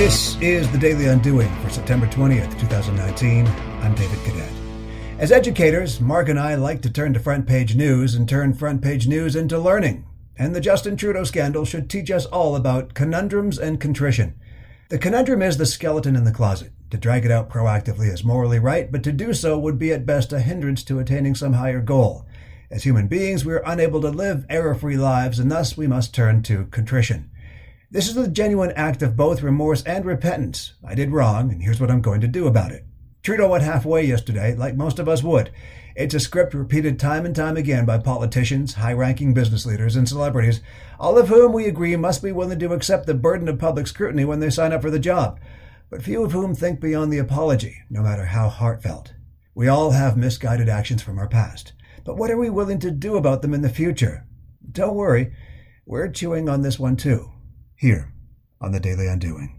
This is the Daily Undoing for September 20th, 2019. I'm David Cadet. As educators, Mark and I like to turn to front page news and turn front page news into learning. And the Justin Trudeau scandal should teach us all about conundrums and contrition. The conundrum is the skeleton in the closet. To drag it out proactively is morally right, but to do so would be at best a hindrance to attaining some higher goal. As human beings, we are unable to live error free lives, and thus we must turn to contrition. This is a genuine act of both remorse and repentance. I did wrong, and here's what I'm going to do about it. Trudeau went halfway yesterday, like most of us would. It's a script repeated time and time again by politicians, high ranking business leaders, and celebrities, all of whom we agree must be willing to accept the burden of public scrutiny when they sign up for the job, but few of whom think beyond the apology, no matter how heartfelt. We all have misguided actions from our past, but what are we willing to do about them in the future? Don't worry, we're chewing on this one too here on the Daily Undoing.